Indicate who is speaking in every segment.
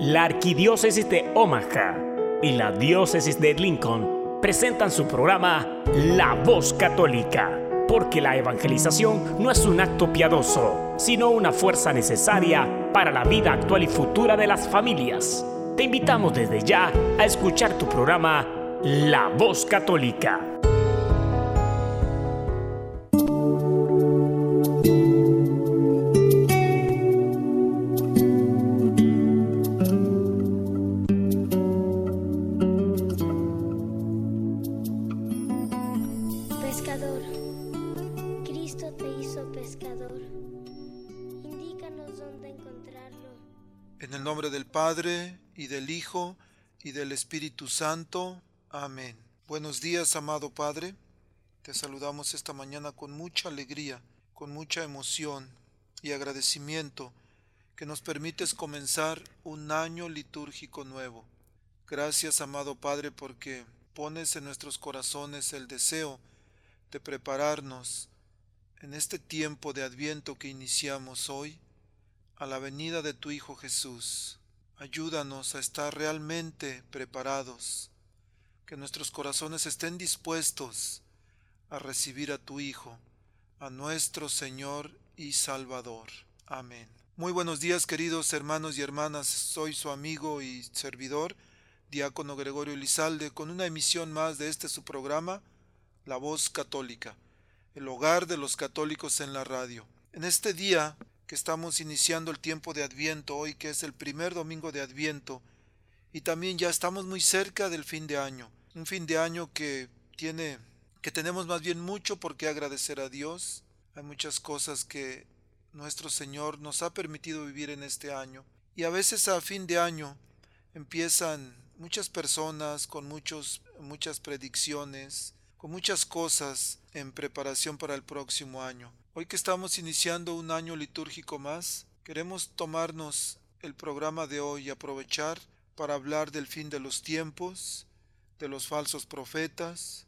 Speaker 1: La Arquidiócesis de Omaha y la Diócesis de Lincoln presentan su programa La Voz Católica, porque la evangelización no es un acto piadoso, sino una fuerza necesaria para la vida actual y futura de las familias. Te invitamos desde ya a escuchar tu programa La Voz Católica.
Speaker 2: Del Hijo, y del Espíritu Santo. Amén. Buenos días, amado Padre. Te saludamos esta mañana con mucha alegría, con mucha emoción y agradecimiento que nos permites comenzar un año litúrgico nuevo. Gracias, amado Padre, porque pones en nuestros corazones el deseo de prepararnos en este tiempo de adviento que iniciamos hoy a la venida de tu Hijo Jesús. Ayúdanos a estar realmente preparados, que nuestros corazones estén dispuestos a recibir a tu Hijo, a nuestro Señor y Salvador. Amén. Muy buenos días queridos hermanos y hermanas, soy su amigo y servidor, diácono Gregorio Lizalde, con una emisión más de este su programa, La Voz Católica, el hogar de los católicos en la radio. En este día que estamos iniciando el tiempo de Adviento hoy, que es el primer domingo de Adviento, y también ya estamos muy cerca del fin de año, un fin de año que tiene que tenemos más bien mucho por qué agradecer a Dios. Hay muchas cosas que nuestro Señor nos ha permitido vivir en este año. Y a veces a fin de año empiezan muchas personas con muchos, muchas predicciones, con muchas cosas en preparación para el próximo año. Hoy que estamos iniciando un año litúrgico más, queremos tomarnos el programa de hoy y aprovechar para hablar del fin de los tiempos, de los falsos profetas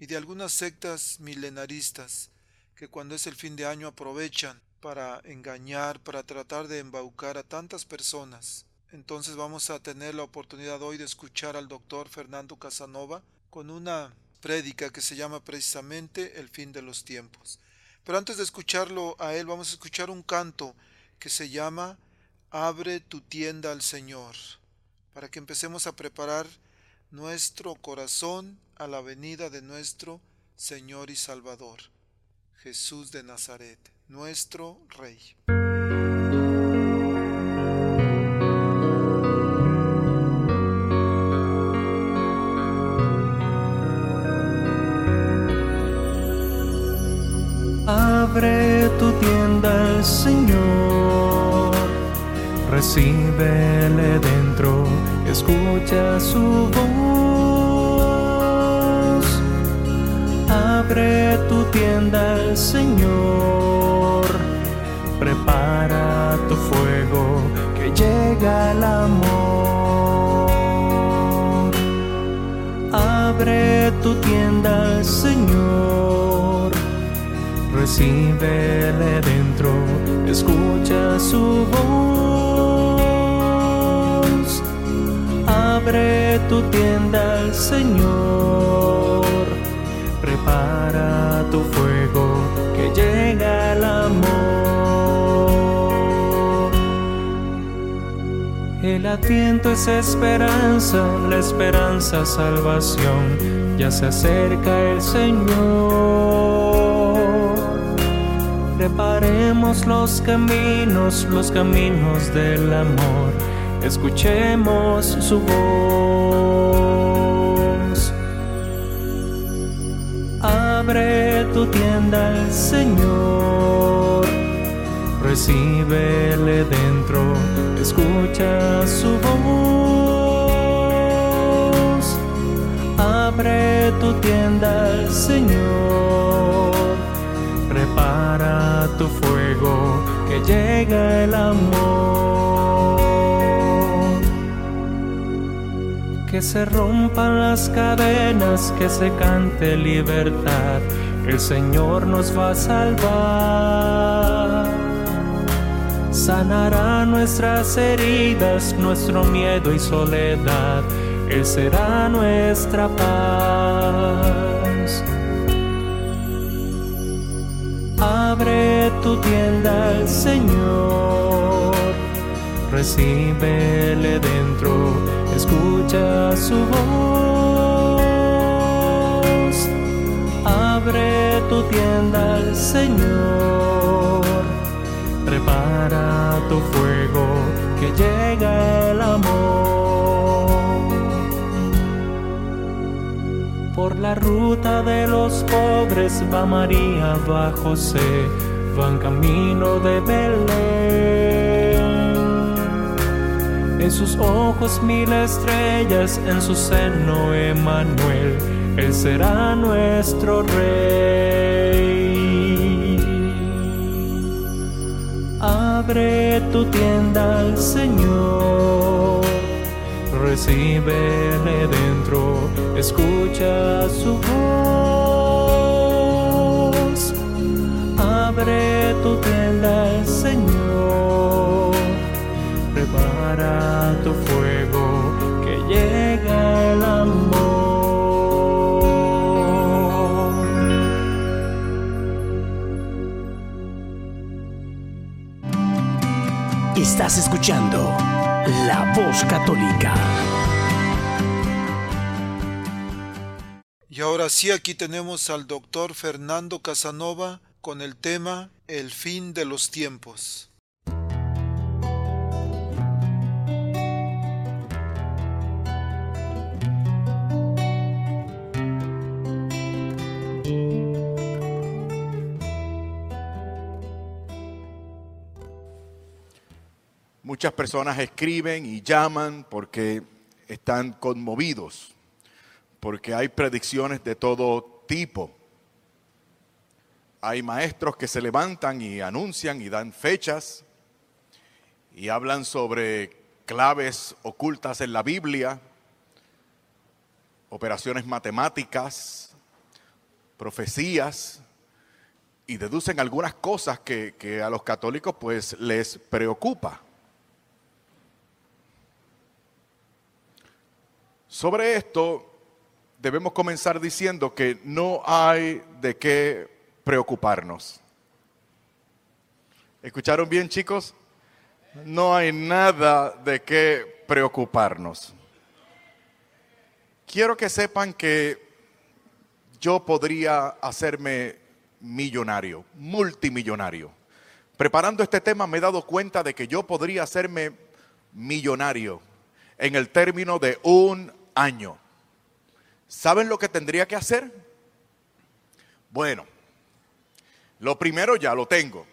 Speaker 2: y de algunas sectas milenaristas que cuando es el fin de año aprovechan para engañar, para tratar de embaucar a tantas personas. Entonces vamos a tener la oportunidad hoy de escuchar al doctor Fernando Casanova con una prédica que se llama precisamente El fin de los tiempos. Pero antes de escucharlo a él, vamos a escuchar un canto que se llama Abre tu tienda al Señor, para que empecemos a preparar nuestro corazón a la venida de nuestro Señor y Salvador, Jesús de Nazaret, nuestro Rey.
Speaker 3: Señor, recíbele dentro, escucha su voz. Abre tu tienda al Señor, prepara tu fuego que llega el amor. Abre tu tienda al Señor recíbele dentro, escucha su voz. Abre tu tienda al Señor, prepara tu fuego que llega el amor. El adviento es esperanza, la esperanza salvación, ya se acerca el Señor los caminos, los caminos del amor, escuchemos su voz. Abre tu tienda al Señor, recíbele dentro, escucha su voz. Abre tu tienda al Señor prepara tu fuego, que llega el amor. Que se rompan las cadenas, que se cante libertad, el Señor nos va a salvar. sanará nuestras heridas, nuestro miedo y soledad. Él será nuestra paz. Tienda al Señor, recíbele dentro, escucha su voz. Abre tu tienda al Señor, prepara tu fuego, que llega el amor. Por la ruta de los pobres va María, va José, van camino de Belén. En sus ojos mil estrellas, en su seno Emanuel, Él será nuestro rey. Abre tu tienda al Señor recíbele dentro, escucha su voz. Abre tu tienda Señor, prepara tu fuego, que llega el amor.
Speaker 1: Estás escuchando La Voz Católica.
Speaker 2: Y ahora sí, aquí tenemos al doctor Fernando Casanova con el tema El fin de los tiempos.
Speaker 4: Muchas personas escriben y llaman porque están conmovidos, porque hay predicciones de todo tipo. Hay maestros que se levantan y anuncian y dan fechas y hablan sobre claves ocultas en la Biblia, operaciones matemáticas, profecías, y deducen algunas cosas que, que a los católicos pues les preocupa. Sobre esto debemos comenzar diciendo que no hay de qué preocuparnos. ¿Escucharon bien chicos? No hay nada de qué preocuparnos. Quiero que sepan que yo podría hacerme millonario, multimillonario. Preparando este tema me he dado cuenta de que yo podría hacerme millonario en el término de un año. ¿Saben lo que tendría que hacer? Bueno, lo primero ya lo tengo.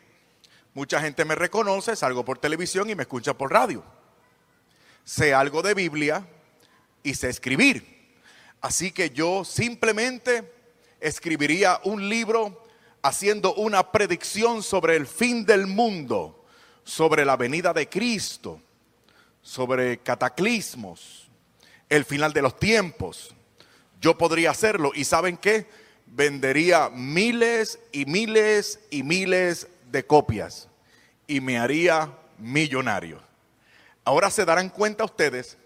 Speaker 4: Mucha gente me reconoce, salgo por televisión y me escucha por radio. Sé algo de Biblia y sé escribir. Así que yo simplemente escribiría un libro haciendo una predicción sobre el fin del mundo, sobre la venida de Cristo, sobre cataclismos, el final de los tiempos. Yo podría hacerlo y ¿saben qué? Vendería miles y miles y miles de copias y me haría millonario. Ahora se darán cuenta ustedes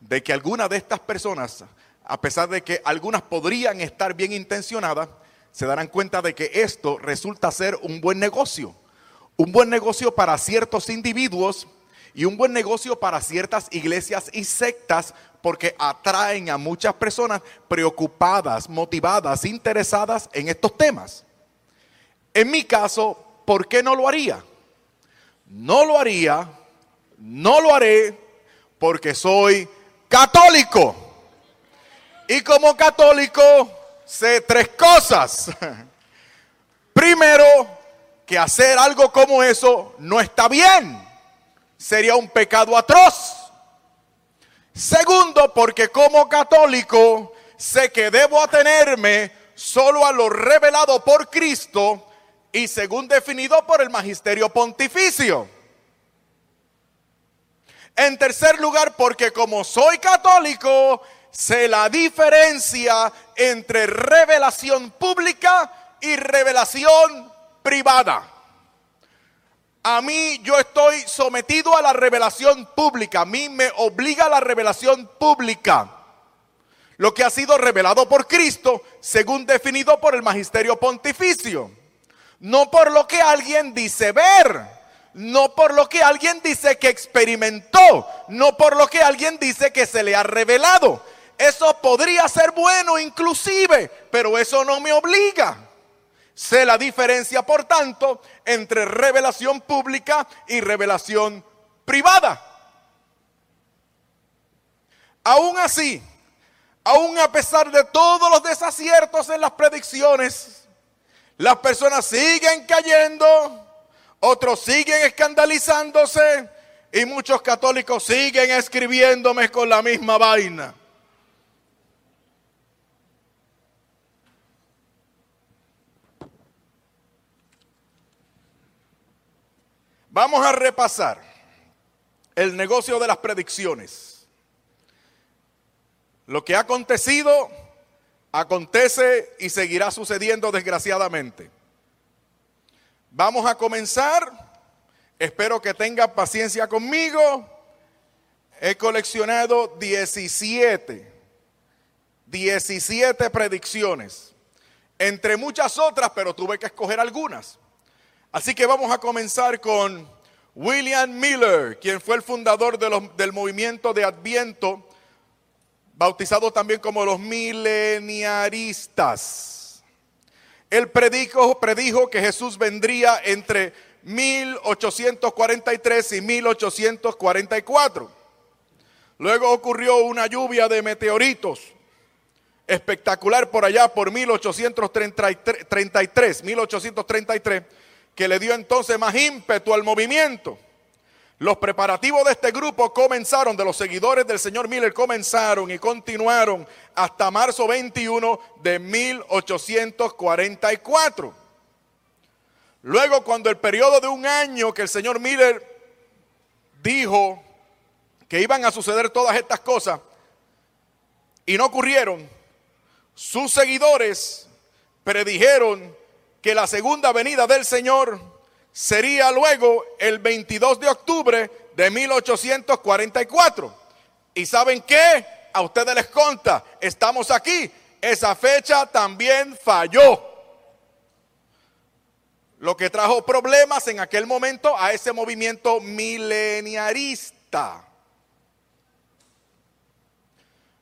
Speaker 4: de que algunas de estas personas, a pesar de que algunas podrían estar bien intencionadas, se darán cuenta de que esto resulta ser un buen negocio. Un buen negocio para ciertos individuos y un buen negocio para ciertas iglesias y sectas porque atraen a muchas personas preocupadas, motivadas, interesadas en estos temas. En mi caso, ¿por qué no lo haría? No lo haría, no lo haré porque soy católico. Y como católico sé tres cosas. Primero, que hacer algo como eso no está bien. Sería un pecado atroz. Segundo, porque como católico sé que debo atenerme solo a lo revelado por Cristo y según definido por el magisterio pontificio. En tercer lugar, porque como soy católico, sé la diferencia entre revelación pública y revelación privada. A mí yo estoy sometido a la revelación pública. A mí me obliga la revelación pública. Lo que ha sido revelado por Cristo según definido por el magisterio pontificio. No por lo que alguien dice ver no por lo que alguien dice que experimentó, no por lo que alguien dice que se le ha revelado. Eso podría ser bueno inclusive, pero eso no me obliga. Sé la diferencia, por tanto, entre revelación pública y revelación privada. Aún así, aún a pesar de todos los desaciertos en las predicciones, las personas siguen cayendo otros siguen escandalizándose y muchos católicos siguen escribiéndome con la misma vaina. Vamos a repasar el negocio de las predicciones. Lo que ha acontecido, acontece y seguirá sucediendo desgraciadamente. Vamos a comenzar. Espero que tenga paciencia conmigo. He coleccionado 17, 17 predicciones, entre muchas otras, pero tuve que escoger algunas. Así que vamos a comenzar con William Miller, quien fue el fundador del movimiento de Adviento, bautizado también como los mileniaristas. Él predijo, predijo que Jesús vendría entre 1843 y 1844. Luego ocurrió una lluvia de meteoritos espectacular por allá por 1833, 1833, que le dio entonces más ímpetu al movimiento. Los preparativos de este grupo comenzaron, de los seguidores del señor Miller, comenzaron y continuaron hasta marzo 21 de 1844. Luego, cuando el periodo de un año que el señor Miller dijo que iban a suceder todas estas cosas y no ocurrieron, sus seguidores predijeron que la segunda venida del Señor sería luego el 22 de octubre de 1844. ¿Y saben qué? A ustedes les conta, estamos aquí. Esa fecha también falló. Lo que trajo problemas en aquel momento a ese movimiento mileniarista.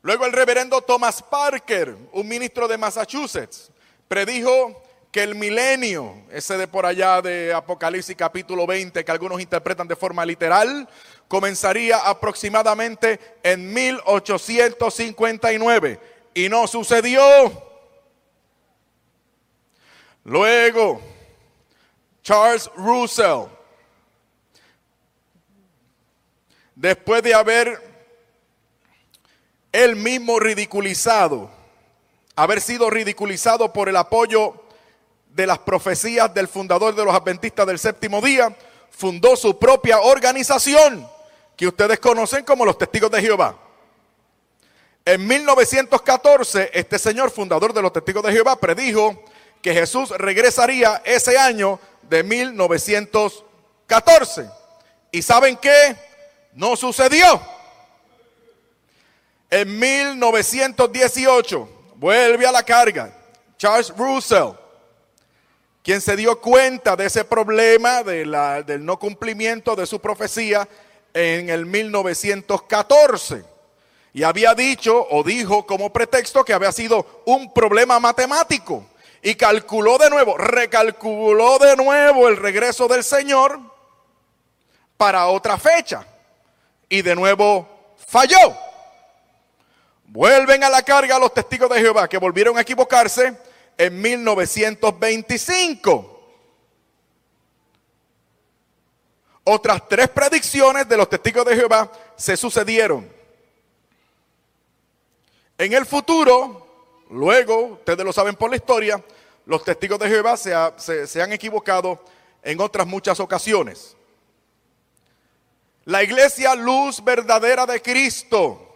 Speaker 4: Luego el reverendo Thomas Parker, un ministro de Massachusetts, predijo que el milenio, ese de por allá de Apocalipsis capítulo 20, que algunos interpretan de forma literal, comenzaría aproximadamente en 1859 y no sucedió. Luego, Charles Russell, después de haber él mismo ridiculizado, haber sido ridiculizado por el apoyo de las profecías del fundador de los adventistas del séptimo día, fundó su propia organización que ustedes conocen como los testigos de Jehová. En 1914, este señor fundador de los testigos de Jehová predijo que Jesús regresaría ese año de 1914. ¿Y saben qué? No sucedió. En 1918, vuelve a la carga, Charles Russell quien se dio cuenta de ese problema del no cumplimiento de su profecía en el 1914. Y había dicho o dijo como pretexto que había sido un problema matemático. Y calculó de nuevo, recalculó de nuevo el regreso del Señor para otra fecha. Y de nuevo falló. Vuelven a la carga los testigos de Jehová que volvieron a equivocarse en 1925. Otras tres predicciones de los testigos de Jehová se sucedieron. En el futuro, luego, ustedes lo saben por la historia, los testigos de Jehová se, se han equivocado en otras muchas ocasiones. La iglesia luz verdadera de Cristo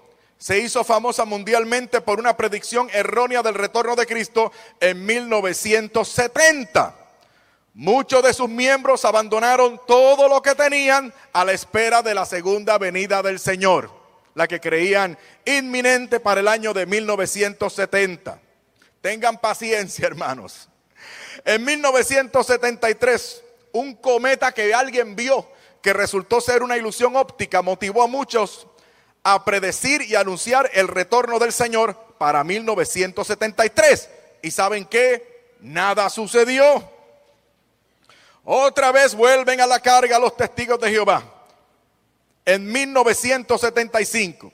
Speaker 4: se hizo famosa mundialmente por una predicción errónea del retorno de Cristo en 1970. Muchos de sus miembros abandonaron todo lo que tenían a la espera de la segunda venida del Señor, la que creían inminente para el año de 1970. Tengan paciencia, hermanos. En 1973, un cometa que alguien vio que resultó ser una ilusión óptica motivó a muchos a predecir y anunciar el retorno del Señor para 1973. ¿Y saben qué? Nada sucedió. Otra vez vuelven a la carga los testigos de Jehová. En 1975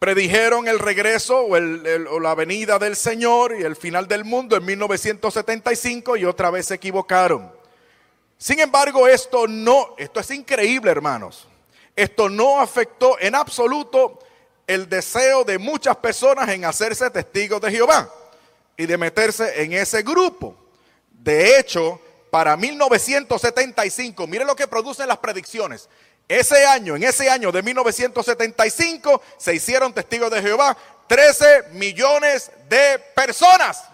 Speaker 4: predijeron el regreso o, o, la venida del Señor y el final del mundo en 1975 y otra vez se equivocaron. Sin embargo, esto no, esto es increíble, hermanos. Esto no afectó en absoluto el deseo de muchas personas en hacerse testigos de Jehová y de meterse en ese grupo. De hecho, para 1975, miren lo que producen las predicciones. Ese año, en ese año de 1975, se hicieron testigos de Jehová 13 millones de personas.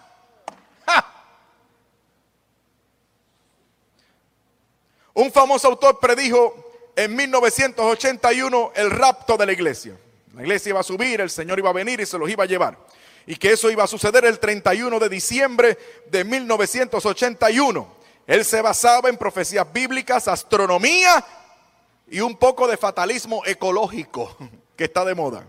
Speaker 4: Un famoso autor predijo en 1981 el rapto de la iglesia. La iglesia iba a subir, el Señor iba a venir y se los iba a llevar. Y que eso iba a suceder el 31 de diciembre de 1981. Él se basaba en profecías bíblicas, astronomía y un poco de fatalismo ecológico que está de moda.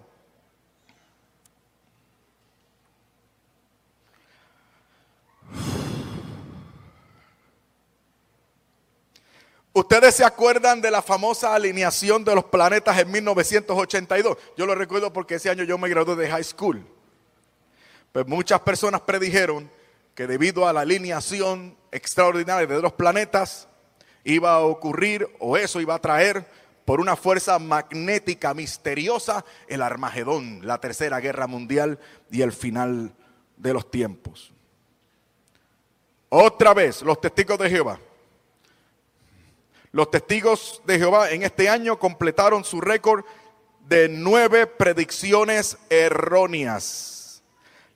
Speaker 4: Ustedes se acuerdan de la famosa alineación de los planetas en 1982. Yo lo recuerdo porque ese año yo me gradué de high school. Pues muchas personas predijeron que debido a la alineación extraordinaria de los planetas iba a ocurrir o eso iba a traer por una fuerza magnética misteriosa el Armagedón, la tercera guerra mundial y el final de los tiempos. Otra vez, los testigos de Jehová los testigos de Jehová en este año completaron su récord de nueve predicciones erróneas.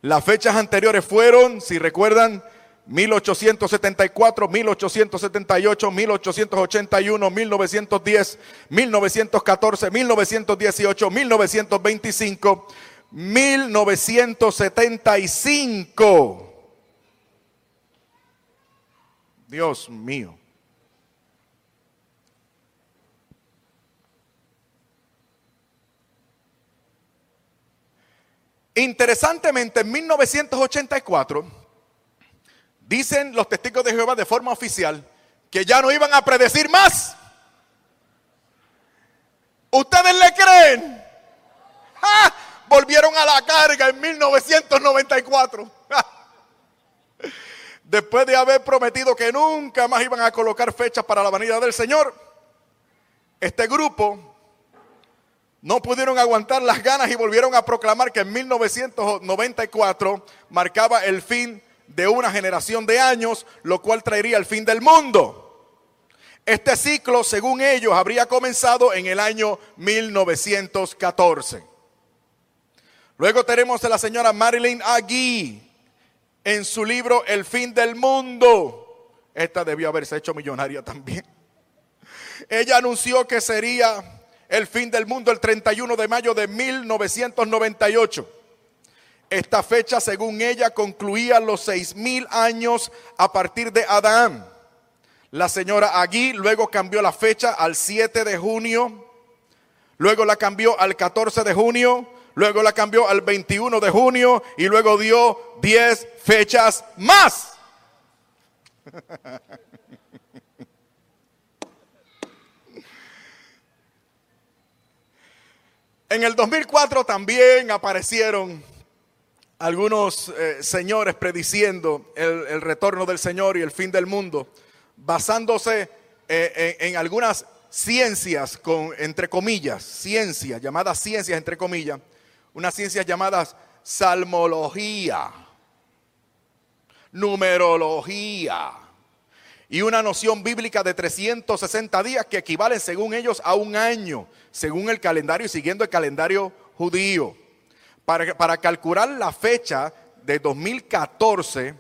Speaker 4: Las fechas anteriores fueron, si recuerdan, 1874, 1878, 1881, 1910, 1914, 1918, 1925, 1975. Dios mío. Interesantemente, en 1984, dicen los testigos de Jehová de forma oficial que ya no iban a predecir más. ¿Ustedes le creen? Volvieron a la carga en 1994. Después de haber prometido que nunca más iban a colocar fechas para la venida del Señor, este grupo no pudieron aguantar las ganas y volvieron a proclamar que en 1994 marcaba el fin de una generación de años, lo cual traería el fin del mundo. Este ciclo, según ellos, habría comenzado en el año 1914. Luego tenemos a la señora Marilyn Agui en su libro El fin del mundo. Esta debió haberse hecho millonaria también. Ella anunció que sería el fin del mundo el 31 de mayo de 1998. Esta fecha, según ella, concluía los seis mil años a partir de Adán. La señora Agui luego cambió la fecha al 7 de junio, luego la cambió al 14 de junio, luego la cambió al 21 de junio y luego dio 10 fechas más. En el 2004 también aparecieron algunos eh, señores prediciendo el, retorno del Señor y el fin del mundo, basándose eh, en, algunas ciencias, con, entre comillas, ciencias, llamadas ciencias entre comillas, unas ciencias llamadas salmología, numerología y una noción bíblica de 360 días que equivalen según ellos a un año, según el calendario y siguiendo el calendario judío. Para, para calcular la fecha de 2014,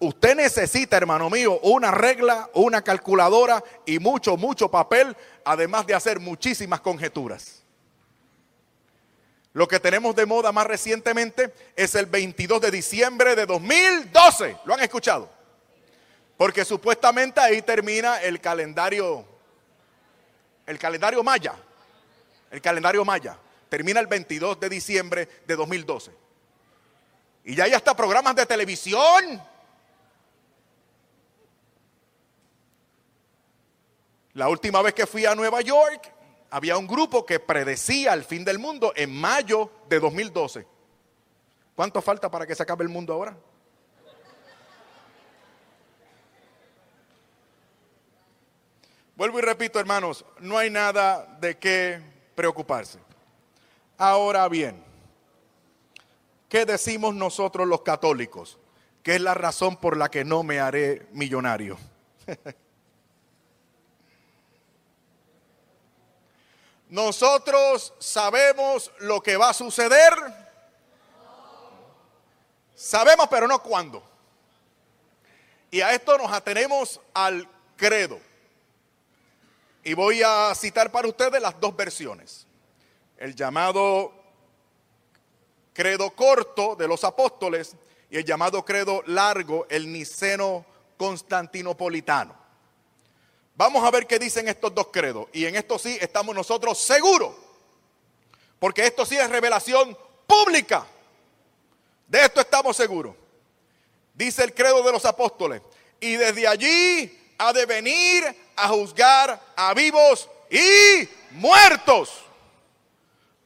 Speaker 4: Usted necesita, hermano mío, una regla, una calculadora y mucho, mucho papel, además de hacer muchísimas conjeturas. Lo que tenemos de moda más recientemente es el 22 de diciembre de 2012. ¿Lo han escuchado? Porque supuestamente ahí termina el calendario, el calendario maya. El calendario maya. Termina el 22 de diciembre de 2012. Y ya hay hasta programas de televisión. La última vez que fui a Nueva York, había un grupo que predecía el fin del mundo en mayo de 2012. ¿Cuánto falta para que se acabe el mundo ahora? Vuelvo y repito, hermanos, no hay nada de qué preocuparse. Ahora bien, ¿qué decimos nosotros los católicos? ¿Qué es la razón por la que no me haré millonario? Nosotros sabemos lo que va a suceder. Sabemos, pero no cuándo. Y a esto nos atenemos al credo. Y voy a citar para ustedes las dos versiones. El llamado credo corto de los apóstoles y el llamado credo largo, el niceno constantinopolitano. Vamos a ver qué dicen estos dos credos. Y en esto sí estamos nosotros seguros. Porque esto sí es revelación pública. De esto estamos seguros. Dice el credo de los apóstoles. Y desde allí ha de venir a juzgar a vivos y muertos.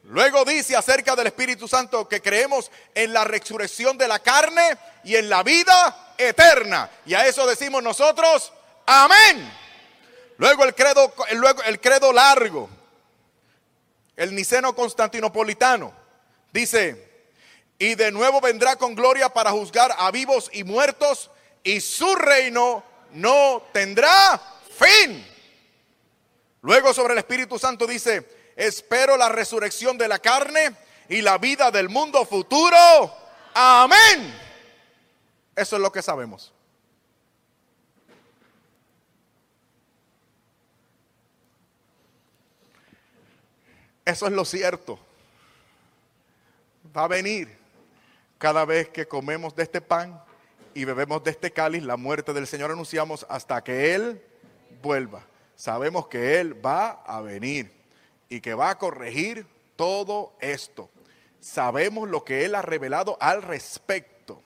Speaker 4: Luego dice acerca del Espíritu Santo que creemos en la resurrección de la carne y en la vida eterna. Y a eso decimos nosotros, amén. Luego el credo, luego el credo largo, el niceno constantinopolitano, dice, y de nuevo vendrá con gloria para juzgar a vivos y muertos, y su reino no tendrá fin. Luego sobre el Espíritu Santo dice, espero la resurrección de la carne y la vida del mundo futuro. Amén. Eso es lo que sabemos. Eso es lo cierto. Va a venir cada vez que comemos de este pan y bebemos de este cáliz, la muerte del Señor anunciamos hasta que Él vuelva. Sabemos que Él va a venir y que va a corregir todo esto. Sabemos lo que Él ha revelado al respecto.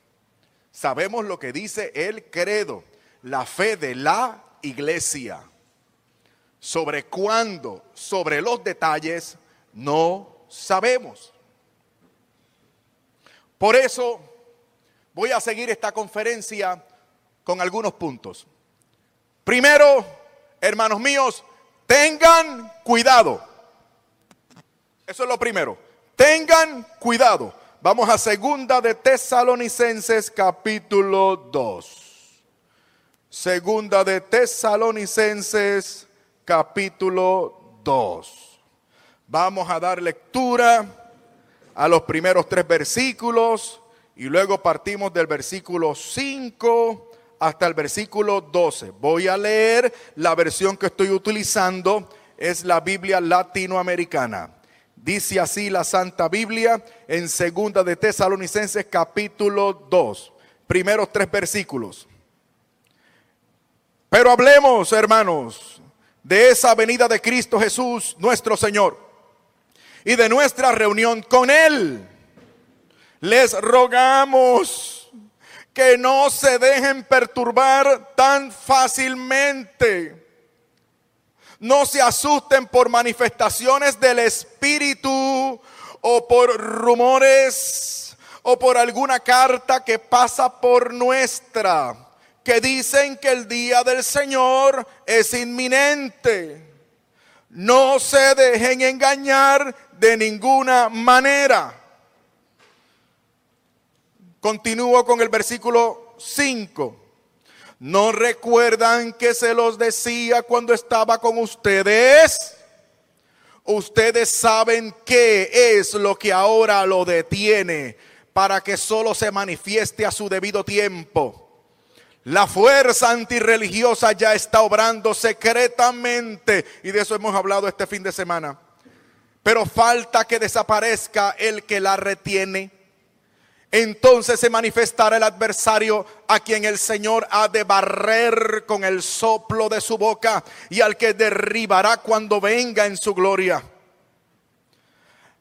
Speaker 4: Sabemos lo que dice el credo, la fe de la iglesia. Sobre cuándo, sobre los detalles, no sabemos. Por eso voy a seguir esta conferencia con algunos puntos. Primero, hermanos míos, tengan cuidado. Eso es lo primero. Tengan cuidado. Vamos a segunda de Tesalonicenses capítulo 2. Segunda de Tesalonicenses capítulo 2. Vamos a dar lectura a los primeros tres versículos y luego partimos del versículo 5 hasta el versículo 12. Voy a leer la versión que estoy utilizando, es la Biblia latinoamericana. Dice así la Santa Biblia en segunda de Tesalonicenses capítulo 2, primeros tres versículos. Pero hablemos, hermanos, de esa venida de Cristo Jesús, nuestro Señor y de nuestra reunión con Él. Les rogamos que no se dejen perturbar tan fácilmente. No se asusten por manifestaciones del Espíritu o por rumores o por alguna carta que pasa por nuestra, que dicen que el día del Señor es inminente. No se dejen engañar de ninguna manera. Continúo con el versículo 5. ¿No recuerdan que se los decía cuando estaba con ustedes? Ustedes saben qué es lo que ahora lo detiene para que solo se manifieste a su debido tiempo. La fuerza antirreligiosa ya está obrando secretamente y de eso hemos hablado este fin de semana. Pero falta que desaparezca el que la retiene. Entonces se manifestará el adversario a quien el Señor ha de barrer con el soplo de su boca y al que derribará cuando venga en su gloria.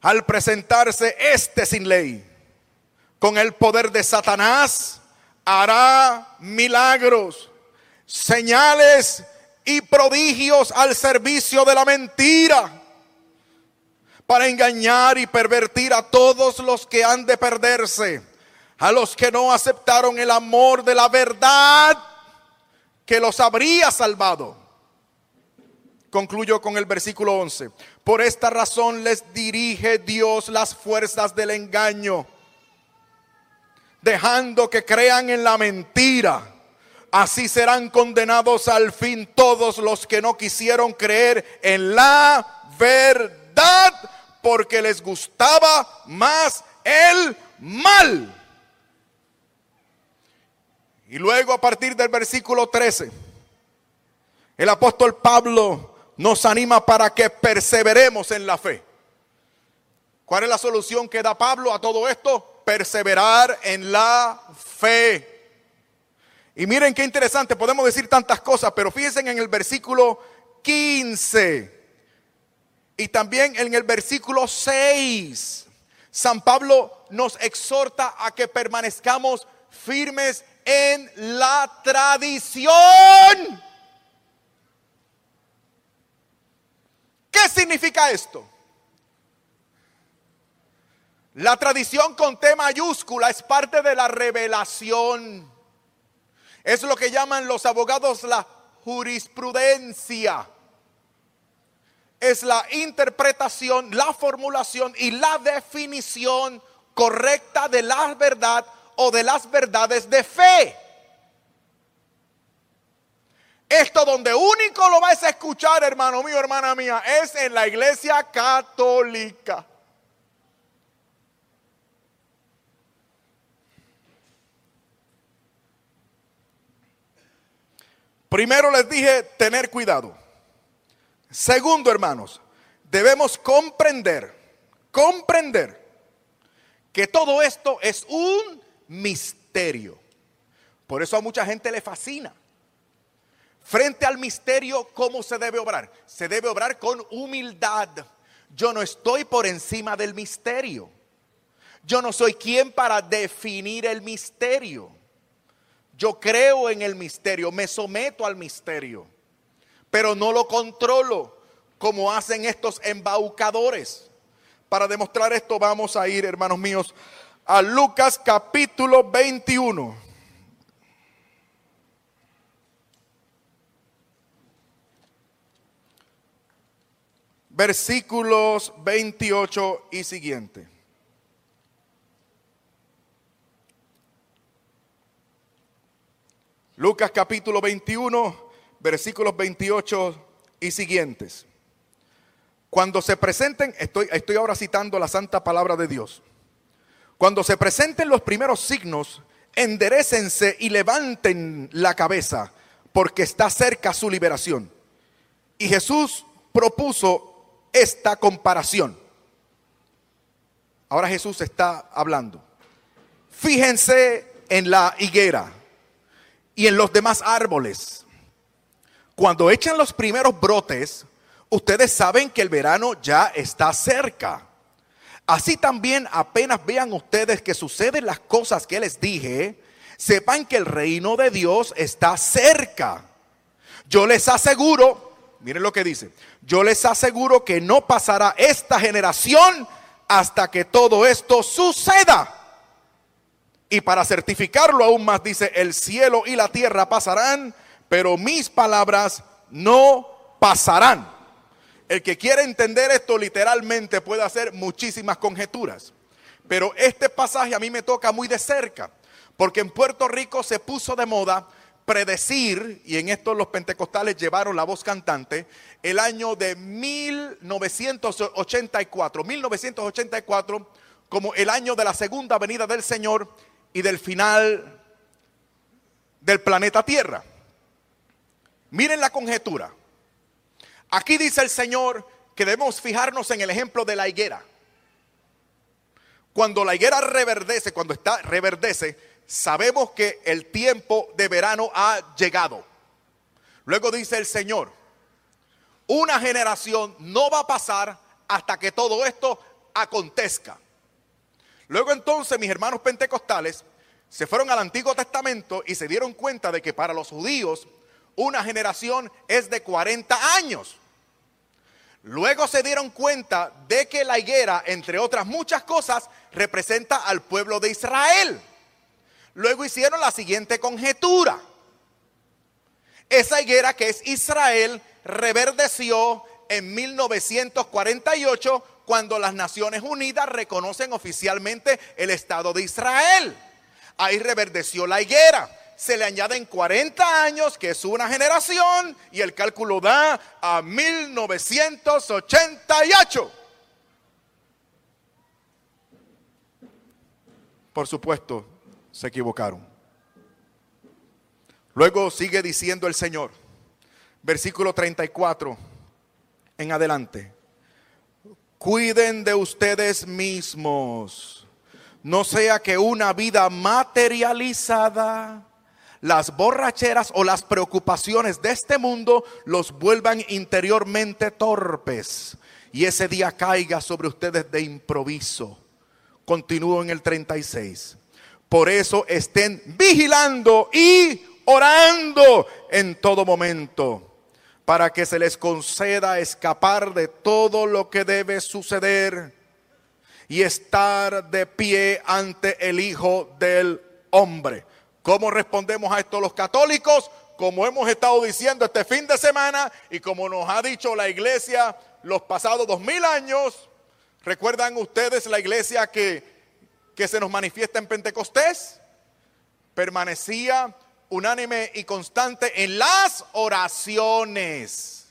Speaker 4: Al presentarse este sin ley, con el poder de Satanás, hará milagros, señales y prodigios al servicio de la mentira para engañar y pervertir a todos los que han de perderse, a los que no aceptaron el amor de la verdad que los habría salvado. Concluyo con el versículo 11. Por esta razón les dirige Dios las fuerzas del engaño dejando que crean en la mentira. Así serán condenados al fin todos los que no quisieron creer en la verdad porque les gustaba más el mal. Y luego a partir del versículo 13, el apóstol Pablo nos anima para que perseveremos en la fe. ¿Cuál es la solución que da Pablo a todo esto? perseverar en la fe. Y miren qué interesante, podemos decir tantas cosas, pero fíjense en el versículo 15 y también en el versículo 6. San Pablo nos exhorta a que permanezcamos firmes en la tradición. ¿Qué significa esto? La tradición con T mayúscula es parte de la revelación. Es lo que llaman los abogados la jurisprudencia. Es la interpretación, la formulación y la definición correcta de la verdad o de las verdades de fe. Esto donde único lo vais a escuchar, hermano mío, hermana mía, es en la iglesia católica. Primero les dije tener cuidado. Segundo, hermanos, debemos comprender, comprender que todo esto es un misterio. Por eso a mucha gente le fascina. Frente al misterio, ¿cómo se debe obrar? Se debe obrar con humildad. Yo no estoy por encima del misterio. Yo no soy quien para definir el misterio. Yo creo en el misterio, me someto al misterio, pero no lo controlo como hacen estos embaucadores. Para demostrar esto vamos a ir, hermanos míos, a Lucas capítulo 21. Versículos 28 y siguiente. Lucas capítulo 21, versículos 28 y siguientes. Cuando se presenten, estoy, ahora citando la santa palabra de Dios. Cuando se presenten los primeros signos, enderecense y levanten la cabeza, porque está cerca su liberación. Y Jesús propuso esta comparación. Ahora Jesús está hablando. Fíjense en la higuera y en los demás árboles. Cuando echan los primeros brotes, ustedes saben que el verano ya está cerca. Así también apenas vean ustedes que suceden las cosas que les dije, sepan que el reino de Dios está cerca. Yo les aseguro, miren lo que dice, yo les aseguro que no pasará esta generación hasta que todo esto suceda. Y para certificarlo aún más dice, el cielo y la tierra pasarán, pero mis palabras no pasarán. El que quiere entender esto literalmente puede hacer muchísimas conjeturas. Pero este pasaje a mí me toca muy de cerca, porque en Puerto Rico se puso de moda predecir, y en esto los pentecostales llevaron la voz cantante, el año de 1984, 1984 como el año de la segunda venida del Señor y del final del planeta Tierra. Miren la conjetura. Aquí dice el Señor que debemos fijarnos en el ejemplo de la higuera. Cuando la higuera reverdece, cuando está reverdece, sabemos que el tiempo de verano ha llegado. Luego dice el Señor, una generación no va a pasar hasta que todo esto acontezca. Luego entonces mis hermanos pentecostales se fueron al Antiguo Testamento y se dieron cuenta de que para los judíos una generación es de 40 años. Luego se dieron cuenta de que la higuera, entre otras muchas cosas, representa al pueblo de Israel. Luego hicieron la siguiente conjetura. Esa higuera que es Israel reverdeció en 1948 cuando las Naciones Unidas reconocen oficialmente el Estado de Israel. Ahí reverdeció la higuera. Se le añaden 40 años, que es una generación, y el cálculo da a 1988. Por supuesto, se equivocaron. Luego sigue diciendo el Señor, versículo 34 en adelante cuiden de ustedes mismos. No sea que una vida materializada, las borracheras o las preocupaciones de este mundo los vuelvan interiormente torpes y ese día caiga sobre ustedes de improviso. Continúo en el 36. Por eso estén vigilando y orando en todo momento para que se les conceda escapar de todo lo que debe suceder y estar de pie ante el Hijo del Hombre. ¿Cómo respondemos a esto los católicos? Como hemos estado diciendo este fin de semana y como nos ha dicho la iglesia los pasados dos mil años, ¿recuerdan ustedes la iglesia que, que se nos manifiesta en Pentecostés? Permanecía unánime y constante en las oraciones.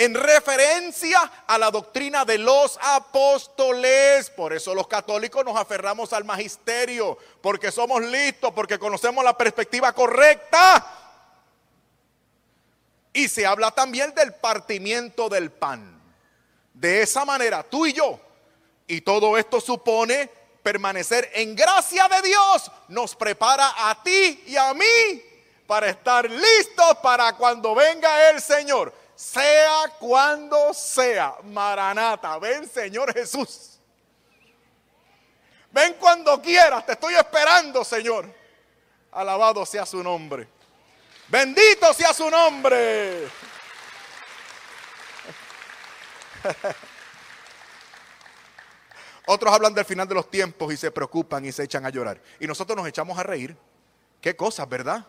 Speaker 4: En referencia a la doctrina de los apóstoles. Por eso los católicos nos aferramos al magisterio. Porque somos listos, porque conocemos la perspectiva correcta. Y se habla también del partimiento del pan. De esa manera, tú y yo. Y todo esto supone permanecer en gracia de Dios nos prepara a ti y a mí para estar listos para cuando venga el Señor. Sea cuando sea. Maranata, ven Señor Jesús. Ven cuando quieras, te estoy esperando Señor. Alabado sea su nombre. Bendito sea su nombre. Otros hablan del final de los tiempos y se preocupan y se echan a llorar. Y nosotros nos echamos a reír. Qué cosas, ¿verdad?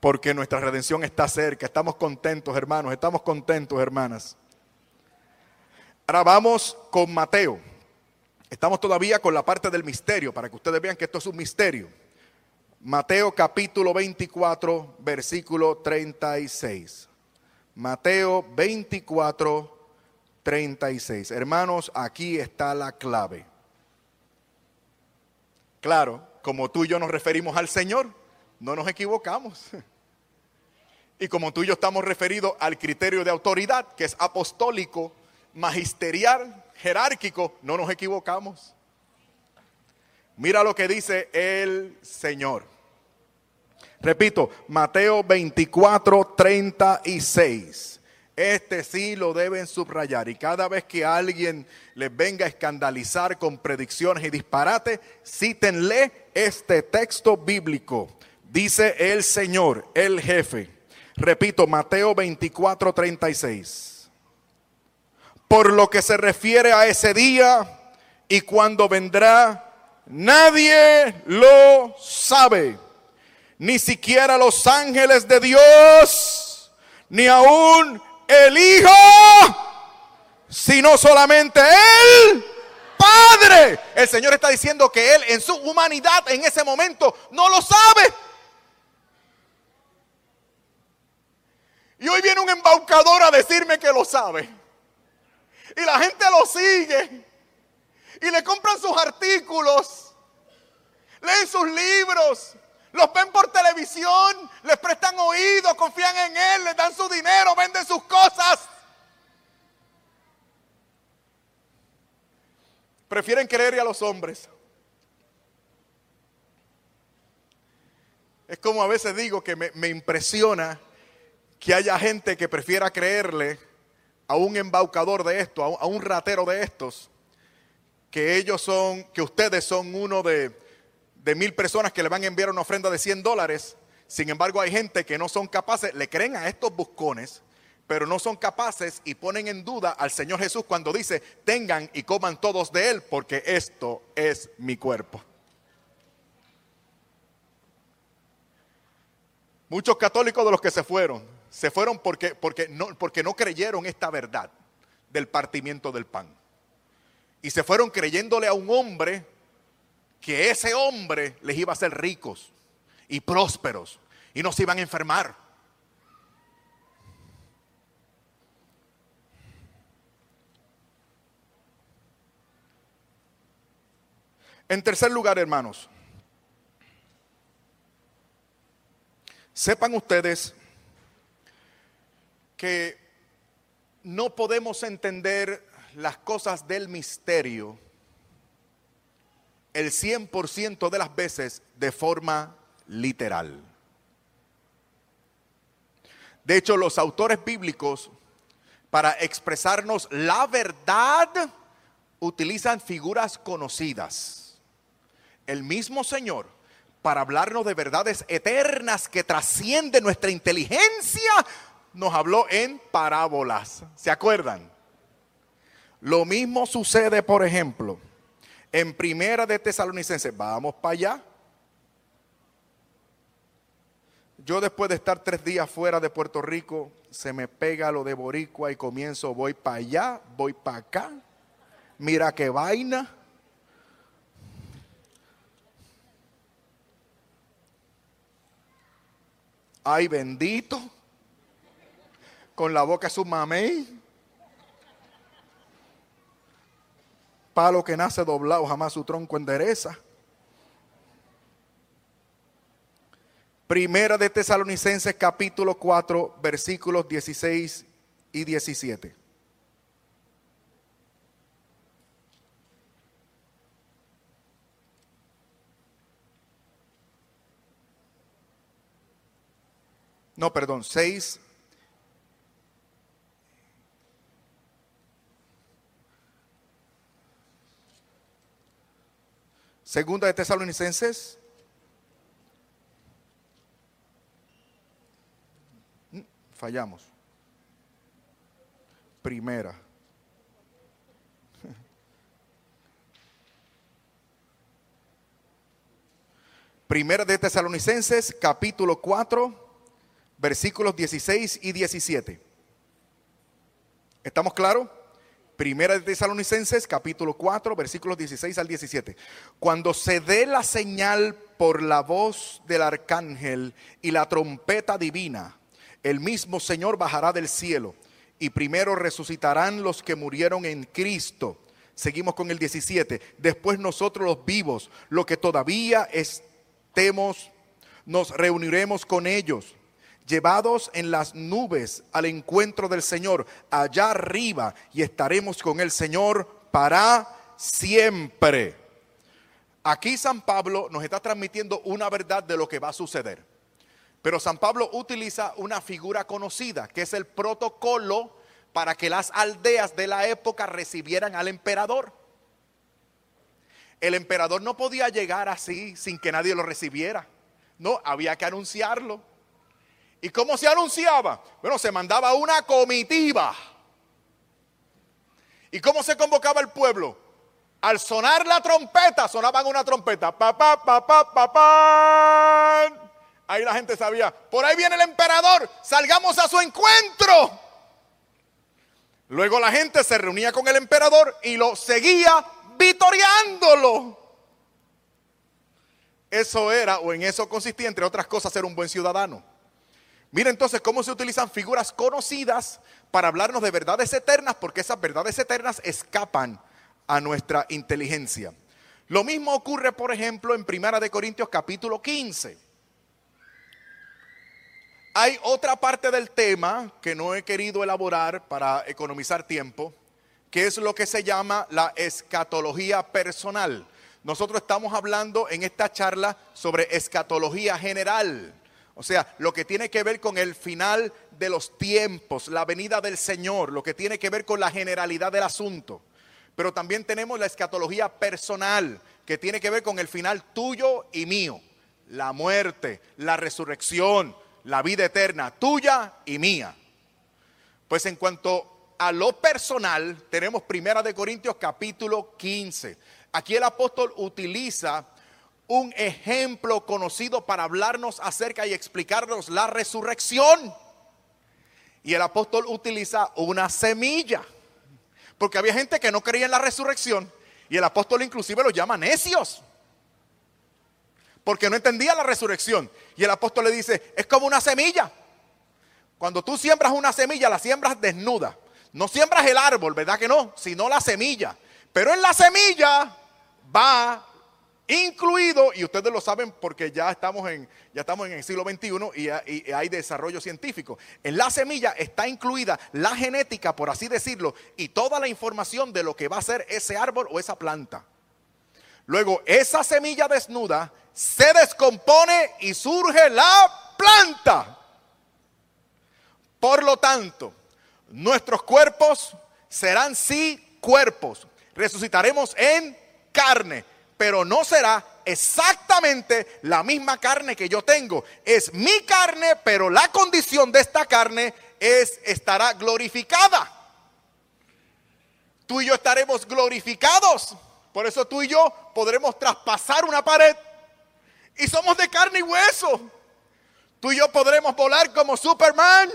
Speaker 4: Porque nuestra redención está cerca. Estamos contentos, hermanos. Estamos contentos, hermanas. Ahora vamos con Mateo. Estamos todavía con la parte del misterio, para que ustedes vean que esto es un misterio. Mateo capítulo 24, versículo 36. Mateo 24, 36. Hermanos, aquí está la clave. Claro, como tú y yo nos referimos al Señor, no nos equivocamos. Y como tú y yo estamos referidos al criterio de autoridad, que es apostólico, magisterial, jerárquico, no nos equivocamos. Mira lo que dice el Señor. Repito, Mateo 24, 36. Este sí lo deben subrayar. Y cada vez que alguien les venga a escandalizar con predicciones y disparates, cítenle este texto bíblico. Dice el Señor, el jefe. Repito, Mateo 24, 36. Por lo que se refiere a ese día y cuando vendrá, nadie lo sabe. Ni siquiera los ángeles de Dios, ni aún el Hijo, sino solamente el Padre. El Señor está diciendo que Él en su humanidad en ese momento no lo sabe. Y hoy viene un embaucador a decirme que lo sabe. Y la gente lo sigue. Y le compran sus artículos. leen sus libros, los ven por televisión, les prestan oído, confían en Él, les dan su dinero, venden sus cosas. Prefieren creerle a los hombres. Es como a veces digo que me impresiona que haya gente que prefiera creerle a un embaucador de esto, a un, ratero de estos, que ellos son, que ustedes son uno de, de mil personas que le van a enviar una ofrenda de 100 dólares. Sin embargo, hay gente que no son capaces, le creen a estos buscones, pero no son capaces y ponen en duda al Señor Jesús cuando dice, tengan y coman todos de él, porque esto es mi cuerpo. Muchos católicos de los que se fueron, se fueron porque, porque, no, porque no creyeron esta verdad del partimiento del pan. Y se fueron creyéndole a un hombre que ese hombre les iba a hacer ricos y prósperos y no se iban a enfermar. En tercer lugar, hermanos, sepan ustedes que no podemos entender las cosas del misterio el 100% de las veces de forma literal. De hecho, los autores bíblicos, para expresarnos la verdad, utilizan figuras conocidas. El mismo Señor, para hablarnos de verdades eternas que trascienden nuestra inteligencia, nos habló en parábolas. ¿Se acuerdan? Lo mismo sucede, por ejemplo, en Primera de Tesalonicenses, vamos para allá. Yo después de estar tres días fuera de Puerto Rico, se me pega lo de Boricua y comienzo, voy para allá, voy para acá. Mira qué vaina. Ay, bendito. Con la boca su mamey. Palo que nace doblado, jamás su tronco endereza. Primera de Tesalonicenses capítulo 4 versículos 16 y 17. No, perdón, 6. Segunda de Tesalonicenses. Mm, Fallamos. Primera. Primera de Tesalonicenses, capítulo 4, versículos 16 y 17. ¿Estamos claros? Primera de Tesalonicenses, capítulo 4, versículos 16 al 17. Cuando se dé la señal por la voz del arcángel y la trompeta divina, el mismo Señor bajará del cielo y primero resucitarán los que murieron en Cristo. Seguimos con el 17. Después nosotros los vivos, los que todavía estemos, nos reuniremos con ellos llevados en las nubes al encuentro del Señor, allá arriba, y estaremos con el Señor para siempre. Aquí San Pablo nos está transmitiendo una verdad de lo que va a suceder. Pero San Pablo utiliza una figura conocida, que es el protocolo para que las aldeas de la época recibieran al emperador. El emperador no podía llegar así sin que nadie lo recibiera. No, había que anunciarlo. ¿Y cómo se anunciaba? Bueno, se mandaba una comitiva. ¿Y cómo se convocaba el pueblo? Al sonar la trompeta, sonaban una trompeta. Pa, pa, pa, pa, pa, pa. Ahí la gente sabía, por ahí viene el emperador, salgamos a su encuentro. Luego la gente se reunía con el emperador y lo seguía vitoreándolo. Eso era, o en eso consistía, entre otras cosas, ser un buen ciudadano. Mira entonces cómo se utilizan figuras conocidas para hablarnos de verdades eternas, porque esas verdades eternas escapan a nuestra inteligencia. Lo mismo ocurre, por ejemplo, en Primera de Corintios capítulo 15. Hay otra parte del tema que no he querido elaborar para economizar tiempo, que es lo que se llama la escatología personal. Nosotros estamos hablando en esta charla sobre escatología general, o sea, lo que tiene que ver con el final de los tiempos, la venida del Señor, lo que tiene que ver con la generalidad del asunto. Pero también tenemos la escatología personal, que tiene que ver con el final tuyo y mío, la muerte, la resurrección, la vida eterna, tuya y mía. Pues en cuanto a lo personal, tenemos Primera de Corintios capítulo 15. Aquí el apóstol utiliza un ejemplo conocido para hablarnos acerca y explicarnos la resurrección. Y el apóstol utiliza una semilla. Porque había gente que no creía en la resurrección. Y el apóstol inclusive los llama necios porque no entendía la resurrección. Y el apóstol le dice, es como una semilla. Cuando tú siembras una semilla, la siembras desnuda. No siembras el árbol, ¿verdad que no? Sino la semilla. Pero en la semilla va incluido, y ustedes lo saben porque ya estamos en, ya estamos en el siglo XXI y, y, hay desarrollo científico. En la semilla está incluida la genética, por así decirlo, y toda la información de lo que va a ser ese árbol o esa planta. Luego, esa semilla desnuda se descompone y surge la planta. Por lo tanto, nuestros cuerpos serán sí cuerpos. Resucitaremos en carne, pero no será exactamente la misma carne que yo tengo. Es mi carne, pero la condición de esta carne es estará glorificada. Tú y yo estaremos glorificados. Por eso tú y yo podremos traspasar una pared y somos de carne y hueso. Tú y yo podremos volar como Superman.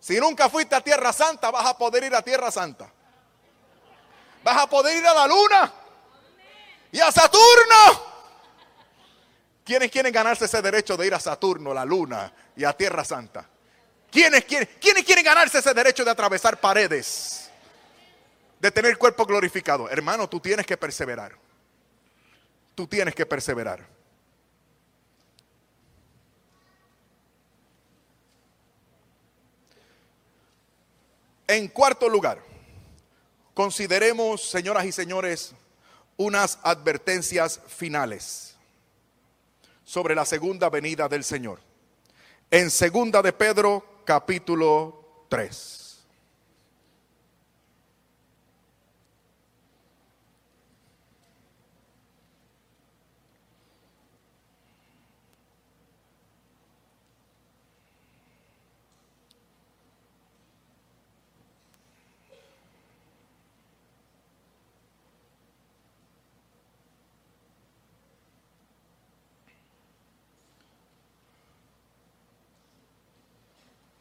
Speaker 4: Si nunca fuiste a Tierra Santa, vas a poder ir a Tierra Santa. Vas a poder ir a la Luna y a Saturno. ¿Quiénes quieren ganarse ese derecho de ir a Saturno, la Luna y a Tierra Santa? ¿Quiénes quieren, ¿Quiénes quieren ganarse ese derecho de atravesar paredes? De tener cuerpo glorificado. Hermano, tú tienes que perseverar tú tienes que perseverar. En cuarto lugar, consideremos, señoras y señores, unas advertencias finales sobre la segunda venida del Señor. En segunda de Pedro, capítulo 3.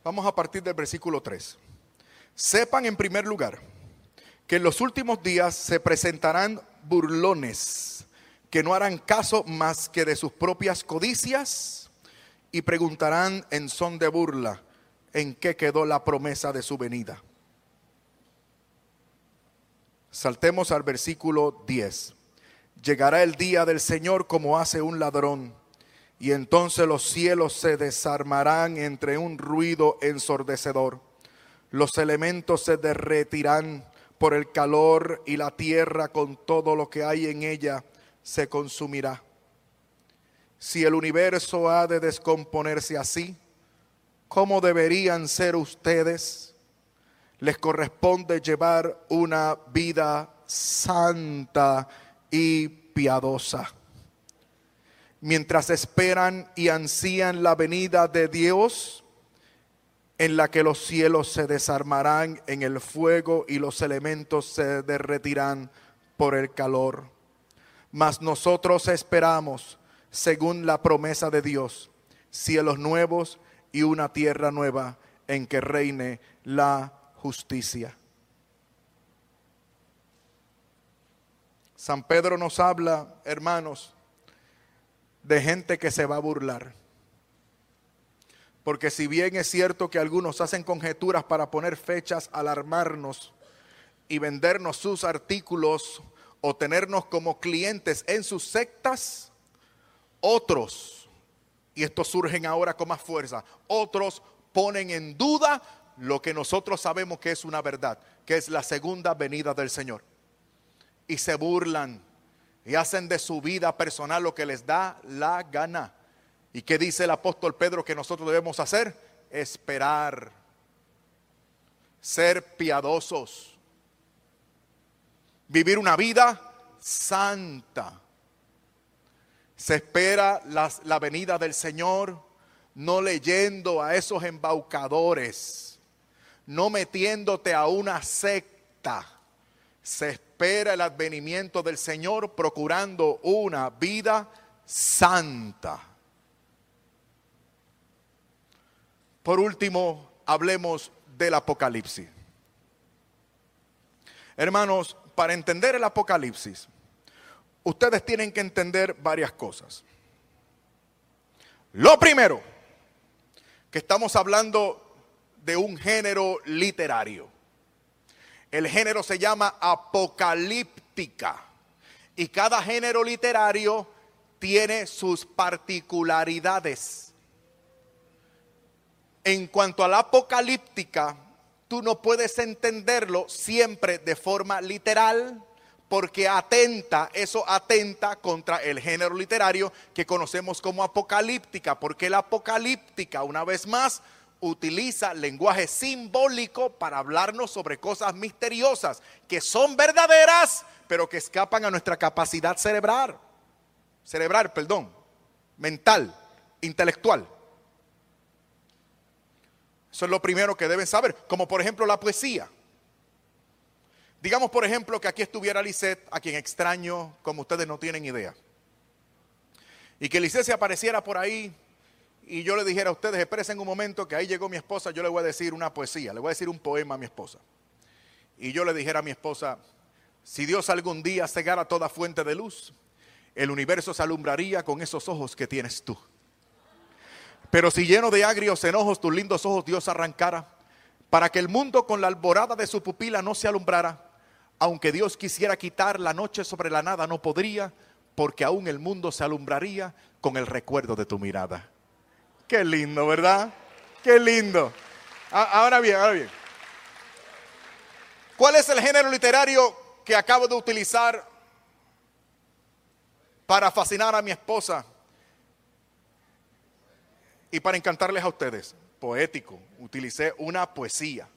Speaker 4: Vamos a partir del versículo 3. Sepan en primer lugar que en los últimos días se presentarán burlones que no harán caso más que de sus propias codicias y preguntarán en son de burla en qué quedó la promesa de su venida. Saltemos al versículo 10. Llegará el día del Señor como hace un ladrón y entonces los cielos se desarmarán entre un ruido ensordecedor. Los elementos se derretirán por el calor y la tierra con todo lo que hay en ella se consumirá. Si el universo ha de descomponerse así, ¿cómo deberían ser ustedes? Les corresponde llevar una vida santa y piadosa mientras esperan y ansían la venida de Dios, en la que los cielos se desarmarán en el fuego y los elementos se derretirán por el calor. Mas nosotros esperamos, según la promesa de Dios, cielos nuevos y una tierra nueva en que reine la justicia. San Pedro nos habla, hermanos, de gente que se va a burlar. Porque si bien es cierto que algunos hacen conjeturas para poner fechas, alarmarnos y vendernos sus artículos o tenernos como clientes en sus sectas, otros, y estos surgen ahora con más fuerza, otros ponen en duda lo que nosotros sabemos que es una verdad, que es la segunda venida del Señor. Y se burlan y hacen de su vida personal lo que les da la gana. ¿Y qué dice el apóstol Pedro que nosotros debemos hacer? Esperar, ser piadosos, vivir una vida santa. Se espera la, venida del Señor no leyendo a esos embaucadores, no metiéndote a una secta. Se espera el advenimiento del Señor procurando una vida santa. Por último, hablemos del Apocalipsis. Hermanos, para entender el Apocalipsis, ustedes tienen que entender varias cosas. Lo primero, que estamos hablando de un género literario. El género se llama apocalíptica y cada género literario tiene sus particularidades. En cuanto a la apocalíptica, tú no puedes entenderlo siempre de forma literal porque atenta, eso atenta contra el género literario que conocemos como apocalíptica, porque la apocalíptica, una vez más, utiliza lenguaje simbólico para hablarnos sobre cosas misteriosas que son verdaderas, pero que escapan a nuestra capacidad cerebral, cerebral, perdón, mental, intelectual. Eso es lo primero que deben saber, como por ejemplo la poesía. Digamos, por ejemplo, que aquí estuviera Lisette, a quien extraño como ustedes no tienen idea. Y que Lisette se apareciera por ahí y yo le dijera a ustedes, espérense un momento que ahí llegó mi esposa, yo le voy a decir una poesía, le voy a decir un poema a mi esposa. Y yo le dijera a mi esposa, si Dios algún día cegara toda fuente de luz, el universo se alumbraría con esos ojos que tienes tú. Pero si lleno de agrios enojos tus lindos ojos Dios arrancara, para que el mundo con la alborada de su pupila no se alumbrara, aunque Dios quisiera quitar la noche sobre la nada, no podría, porque aún el mundo se alumbraría con el recuerdo de tu mirada. Qué lindo, ¿verdad? Qué lindo. Ahora bien, ahora bien. ¿Cuál es el género literario que acabo de utilizar para fascinar a mi esposa y para encantarles a ustedes? Poético. Utilicé una poesía.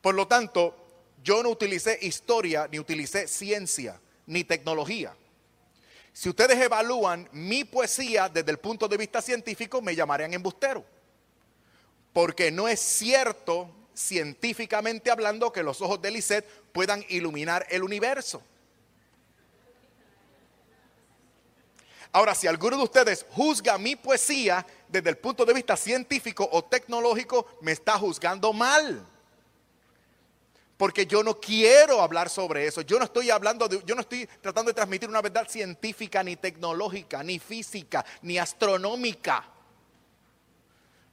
Speaker 4: Por lo tanto, yo no utilicé historia, ni utilicé ciencia, ni tecnología. Si ustedes evalúan mi poesía desde el punto de vista científico, me llamarían embustero. Porque no es cierto, científicamente hablando, que los ojos de Lisette puedan iluminar el universo. Ahora, si alguno de ustedes juzga mi poesía desde el punto de vista científico o tecnológico, me está juzgando mal porque yo no quiero hablar sobre eso. Yo no estoy hablando de, yo no estoy tratando de transmitir una verdad científica, ni tecnológica, ni física, ni astronómica.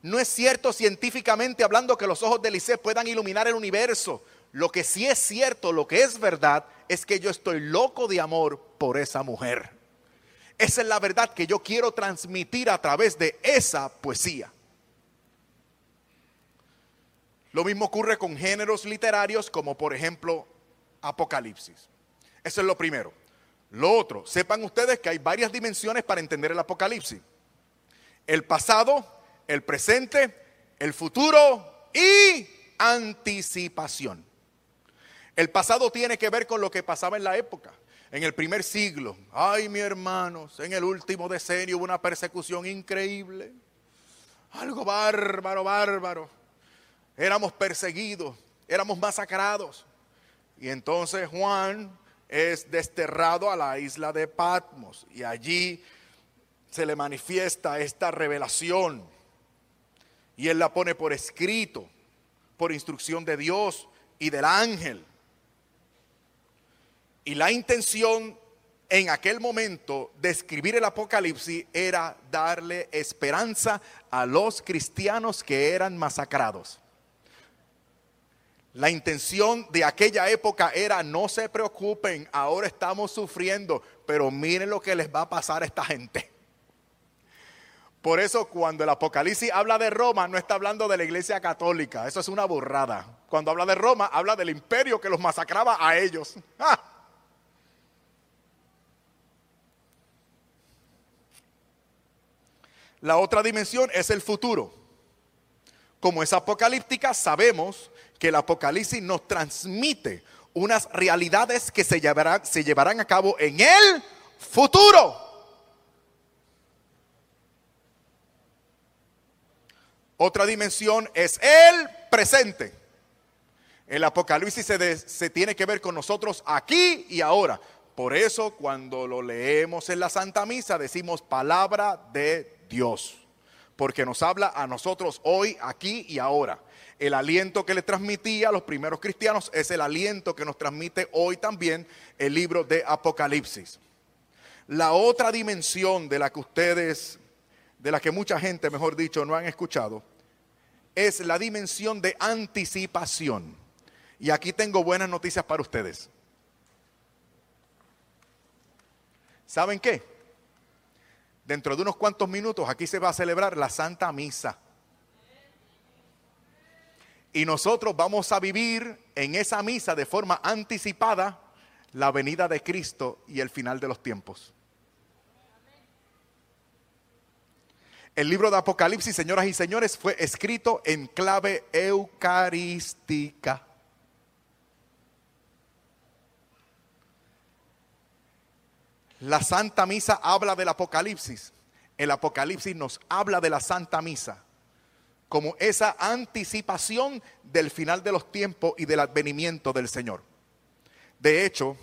Speaker 4: No es cierto científicamente hablando que los ojos de Eliseo puedan iluminar el universo. Lo que sí es cierto, lo que es verdad, es que yo estoy loco de amor por esa mujer. Esa es la verdad que yo quiero transmitir a través de esa poesía. Lo mismo ocurre con géneros literarios como por ejemplo Apocalipsis. Eso es lo primero. Lo otro, sepan ustedes que hay varias dimensiones para entender el Apocalipsis. El pasado, el presente, el futuro y anticipación. El pasado tiene que ver con lo que pasaba en la época, en el primer siglo. Ay, mi hermanos, en el último decenio hubo una persecución increíble. Algo bárbaro, bárbaro éramos perseguidos, éramos masacrados. Y entonces Juan es desterrado a la isla de Patmos y allí se le manifiesta esta revelación y él la pone por escrito, por instrucción de Dios y del ángel. Y la intención en aquel momento de escribir el Apocalipsis era darle esperanza a los cristianos que eran masacrados. La intención de aquella época era no se preocupen, ahora estamos sufriendo, pero miren lo que les va a pasar a esta gente. Por eso cuando el Apocalipsis habla de Roma, no está hablando de la iglesia católica, eso es una burrada. Cuando habla de Roma, habla del imperio que los masacraba a ellos. ¡Ah! La otra dimensión es el futuro. Como es apocalíptica, sabemos que el Apocalipsis nos transmite unas realidades que se llevarán, se llevarán a cabo en el futuro. Otra dimensión es el presente. El Apocalipsis se, se, tiene que ver con nosotros aquí y ahora. Por eso cuando lo leemos en la Santa Misa decimos palabra de Dios. Porque nos habla a nosotros hoy, aquí y ahora. El aliento que le transmitía a los primeros cristianos es el aliento que nos transmite hoy también el libro de Apocalipsis. La otra dimensión de la que ustedes, de la que mucha gente, mejor dicho, no han escuchado, es la dimensión de anticipación. Y aquí tengo buenas noticias para ustedes. ¿Saben qué? Dentro de unos cuantos minutos aquí se va a celebrar la Santa Misa. Y nosotros vamos a vivir en esa misa de forma anticipada la venida de Cristo y el final de los tiempos. El libro de Apocalipsis, señoras y señores, fue escrito en clave eucarística. La Santa Misa habla del Apocalipsis. El Apocalipsis nos habla de la Santa Misa como esa anticipación del final de los tiempos y del advenimiento del Señor. De hecho,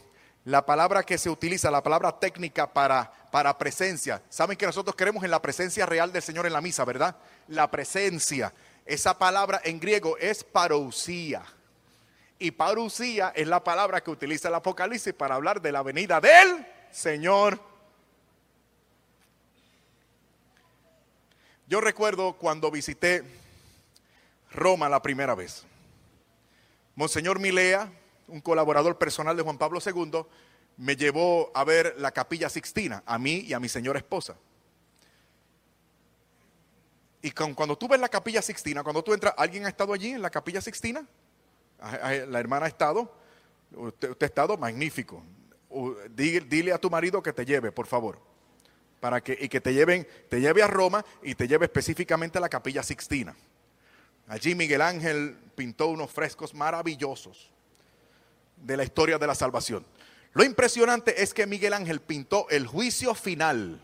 Speaker 4: la palabra que se utiliza, la palabra técnica para, para presencia, saben que nosotros creemos en la presencia real del Señor en la misa, ¿verdad? La presencia. Esa palabra en griego es parousia. Y parousia es la palabra que utiliza el Apocalipsis para hablar de la venida del Señor. Yo recuerdo cuando visité Roma la primera vez. Monseñor Milea, un colaborador personal de Juan Pablo II, me llevó a ver la capilla Sixtina, a mí y a mi señora esposa. Y cuando tú ves la capilla Sixtina, cuando tú entras, ¿alguien ha estado allí en la capilla Sixtina? Ah, ah, la hermana ha estado. Usted, ha estado magnífico. Dile, a tu marido que te lleve, por favor. Para que, y que te lleven, te lleve a Roma y te lleve específicamente a la capilla Sixtina. Allí Miguel Ángel pintó unos frescos maravillosos de la historia de la salvación. Lo impresionante es que Miguel Ángel pintó el juicio final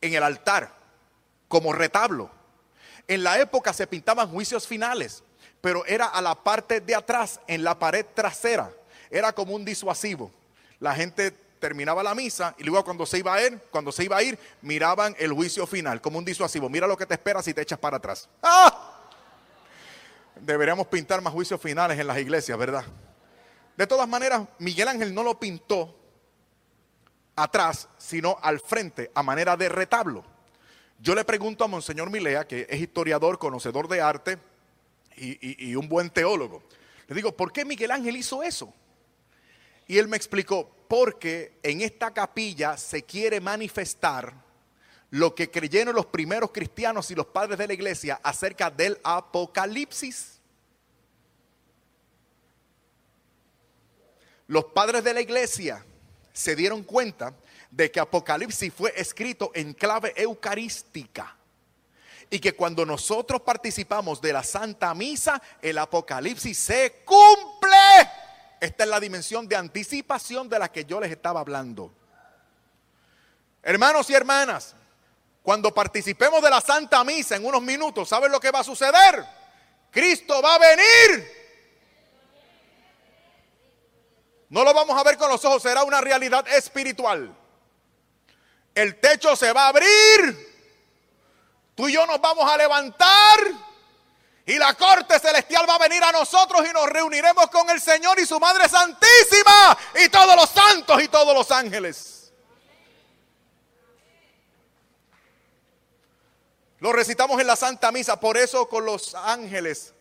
Speaker 4: en el altar como retablo. En la época se pintaban juicios finales, pero era a la parte de atrás, en la pared trasera. Era como un disuasivo. La gente terminaba la misa y luego cuando se iba a ir, cuando se iba a ir, miraban el juicio final como un disuasivo. Mira lo que te espera si te echas para atrás. ¡Ah! Deberíamos pintar más juicios finales en las iglesias, ¿verdad? De todas maneras, Miguel Ángel no lo pintó atrás, sino al frente, a manera de retablo. Yo le pregunto a Monseñor Milea, que es historiador, conocedor de arte y, y un buen teólogo. Le digo, ¿por qué Miguel Ángel hizo eso? Y él me explicó, porque en esta capilla se quiere manifestar lo que creyeron los primeros cristianos y los padres de la iglesia acerca del Apocalipsis. Los padres de la iglesia se dieron cuenta de que Apocalipsis fue escrito en clave eucarística y que cuando nosotros participamos de la Santa Misa, el Apocalipsis se cumple. Esta es la dimensión de anticipación de la que yo les estaba hablando. Hermanos y hermanas, cuando participemos de la Santa Misa en unos minutos, ¿saben lo que va a suceder? Cristo va a venir. No lo vamos a ver con los ojos, será una realidad espiritual. El techo se va a abrir. Tú y yo nos vamos a levantar y la corte celestial va a venir a nosotros y nos reuniremos con el Señor y su Madre Santísima y todos los santos y todos los ángeles. Lo recitamos en la Santa Misa, por eso con los ángeles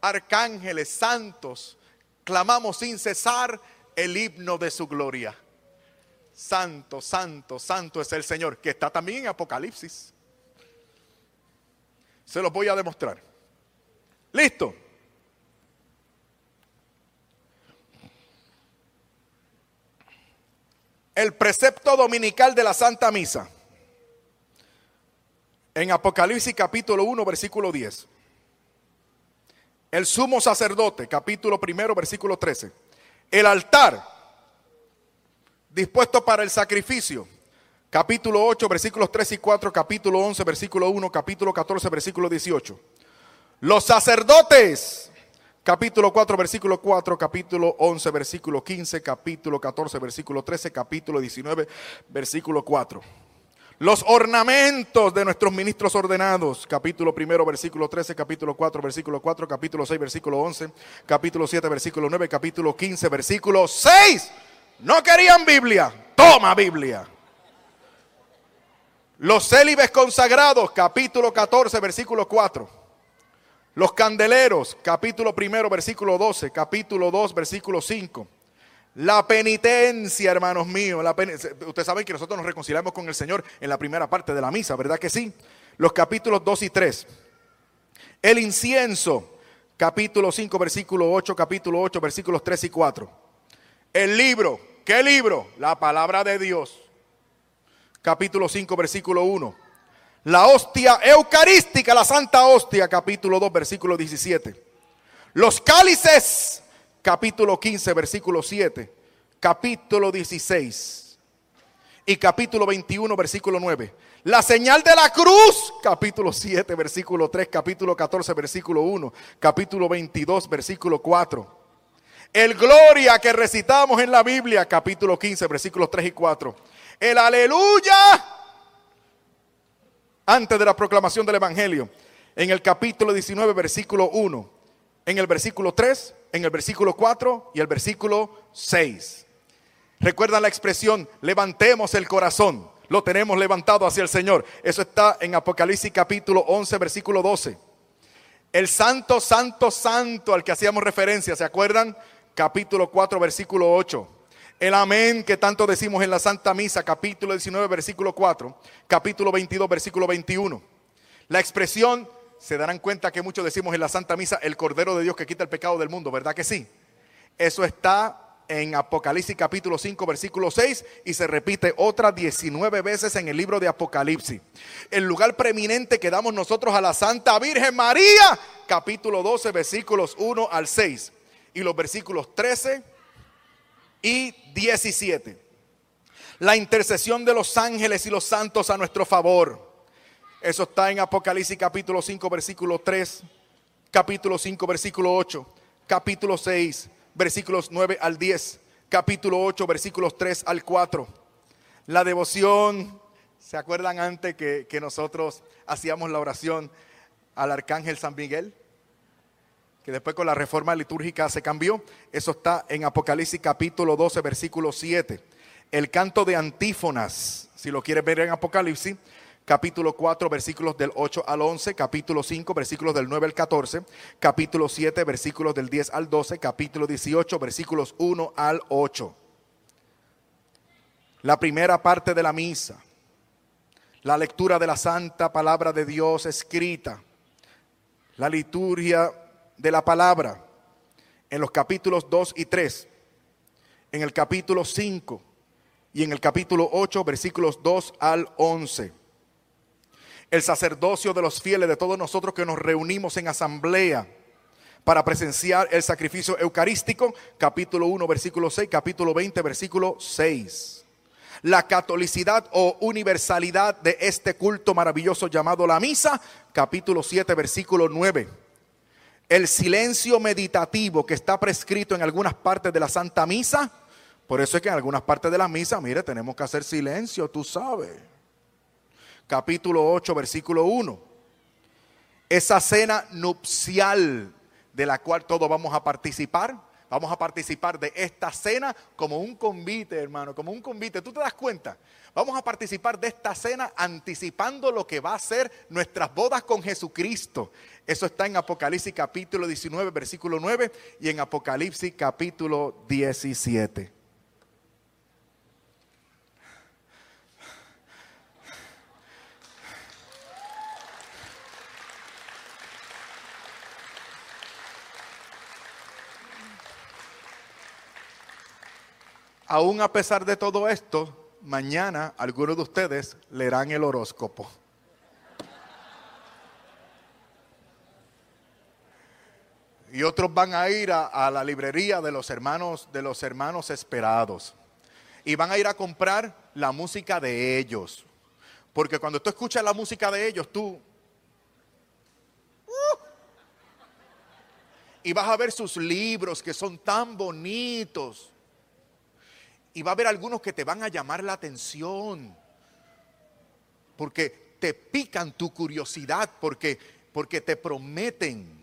Speaker 4: arcángeles, santos, clamamos sin cesar el himno de su gloria. Santo, santo, santo es el Señor, que está también en Apocalipsis. Se los voy a demostrar. Listo. El precepto dominical de la Santa Misa. En Apocalipsis capítulo 1, versículo 10. El sumo sacerdote, capítulo primero, versículo 13. El altar dispuesto para el sacrificio, capítulo 8, versículos 3 y 4, capítulo 11, versículo 1, capítulo 14, versículo 18. Los sacerdotes, capítulo 4, versículo 4, capítulo 11, versículo 15, capítulo 14, versículo 13, capítulo 19, versículo 4. Los ornamentos de nuestros ministros ordenados, capítulo primero, versículo 13, capítulo 4, versículo 4, capítulo 6, versículo 11, capítulo 7, versículo 9, capítulo 15, versículo 6. No querían Biblia, toma Biblia. Los célibes consagrados, capítulo 14, versículo 4. Los candeleros, capítulo primero, versículo 12, capítulo 2, versículo 5. La penitencia, hermanos míos. Ustedes saben que nosotros nos reconciliamos con el Señor en la primera parte de la misa, ¿verdad que sí? Los capítulos 2 y 3. El incienso, capítulo 5, versículo 8, capítulo 8, versículos 3 y 4. El libro, ¿qué libro? La palabra de Dios. Capítulo 5, versículo 1. La hostia eucarística, la santa hostia, capítulo 2, versículo 17. Los cálices, capítulo 15, versículo 7, capítulo 16 y capítulo 21, versículo 9. La señal de la cruz, capítulo 7, versículo 3, capítulo 14, versículo 1, capítulo 22, versículo 4. El gloria que recitamos en la Biblia, capítulo 15, versículos 3 y 4. El aleluya, antes de la proclamación del Evangelio, en el capítulo 19, versículo 1, en el versículo 3, en el versículo 4 y el versículo 6. Recuerdan la expresión, levantemos el corazón. Lo tenemos levantado hacia el Señor. Eso está en Apocalipsis capítulo 11, versículo 12. El santo, santo, santo al que hacíamos referencia, ¿se acuerdan? Capítulo 4, versículo 8. El amén que tanto decimos en la Santa Misa, capítulo 19, versículo 4. Capítulo 22, versículo 21. La expresión se darán cuenta que muchos decimos en la Santa Misa el Cordero de Dios que quita el pecado del mundo, ¿verdad que sí? Eso está en Apocalipsis capítulo 5 versículo 6 y se repite otras 19 veces en el libro de Apocalipsis. El lugar preeminente que damos nosotros a la Santa Virgen María, capítulo 12 versículos 1 al 6 y los versículos 13 y 17. La intercesión de los ángeles y los santos a nuestro favor. Eso está en Apocalipsis capítulo 5, versículo 3, capítulo 5, versículo 8, capítulo 6, versículos 9 al 10, capítulo 8, versículos 3 al 4. La devoción, ¿se acuerdan antes que, que nosotros hacíamos la oración al arcángel San Miguel? Que después con la reforma litúrgica se cambió. Eso está en Apocalipsis capítulo 12, versículo 7. El canto de antífonas, si lo quieres ver en Apocalipsis, capítulo 4, versículos del 8 al 11, capítulo 5, versículos del 9 al 14, capítulo 7, versículos del 10 al 12, capítulo 18, versículos 1 al 8. La primera parte de la misa, la lectura de la santa palabra de Dios escrita, la liturgia de la palabra, en los capítulos 2 y 3, en el capítulo 5 y en el capítulo 8, versículos 2 al 11 el sacerdocio de los fieles, de todos nosotros que nos reunimos en asamblea para presenciar el sacrificio eucarístico, capítulo 1, versículo 6, capítulo 20, versículo 6. La catolicidad o universalidad de este culto maravilloso llamado la misa, capítulo 7, versículo 9. El silencio meditativo que está prescrito en algunas partes de la Santa Misa, por eso es que en algunas partes de la misa, mire, tenemos que hacer silencio, tú sabes capítulo 8, versículo 1. Esa cena nupcial de la cual todos vamos a participar. Vamos a participar de esta cena como un convite, hermano, como un convite. ¿Tú te das cuenta? Vamos a participar de esta cena anticipando lo que va a ser nuestras bodas con Jesucristo. Eso está en Apocalipsis capítulo 19, versículo 9 y en Apocalipsis capítulo 17. Aún a pesar de todo esto, mañana algunos de ustedes leerán el horóscopo. Y otros van a ir a, la librería de los hermanos de los hermanos esperados. Y van a ir a comprar la música de ellos. Porque cuando tú escuchas la música de ellos, tú uh, y vas a ver sus libros que son tan bonitos y va a haber algunos que te van a llamar la atención. Porque te pican tu curiosidad, porque, porque te prometen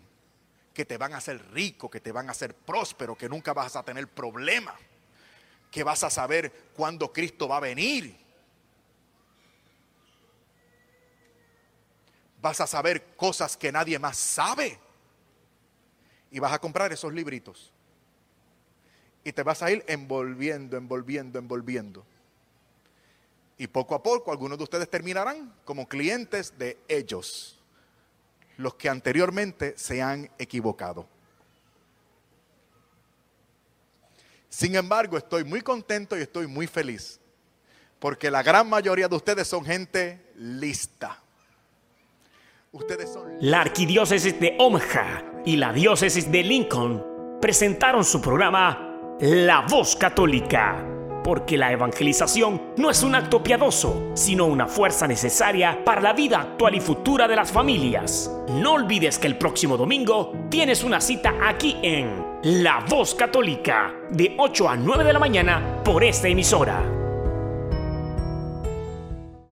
Speaker 4: que te van a hacer rico, que te van a hacer próspero, que nunca vas a tener problema, que vas a saber cuándo Cristo va a venir. Vas a saber cosas que nadie más sabe. Y vas a comprar esos libritos y te vas a ir envolviendo, envolviendo, envolviendo. Y poco a poco algunos de ustedes terminarán como clientes de ellos, los que anteriormente se han equivocado. Sin embargo, estoy muy contento y estoy muy feliz, porque la gran mayoría de ustedes son gente lista.
Speaker 1: Ustedes son... La arquidiócesis de Omaha y la diócesis de Lincoln presentaron su programa la voz católica, porque la evangelización no es un acto piadoso, sino una fuerza necesaria para la vida actual y futura de las familias. No olvides que el próximo domingo tienes una cita aquí en La Voz Católica, de 8 a 9 de la mañana por esta emisora.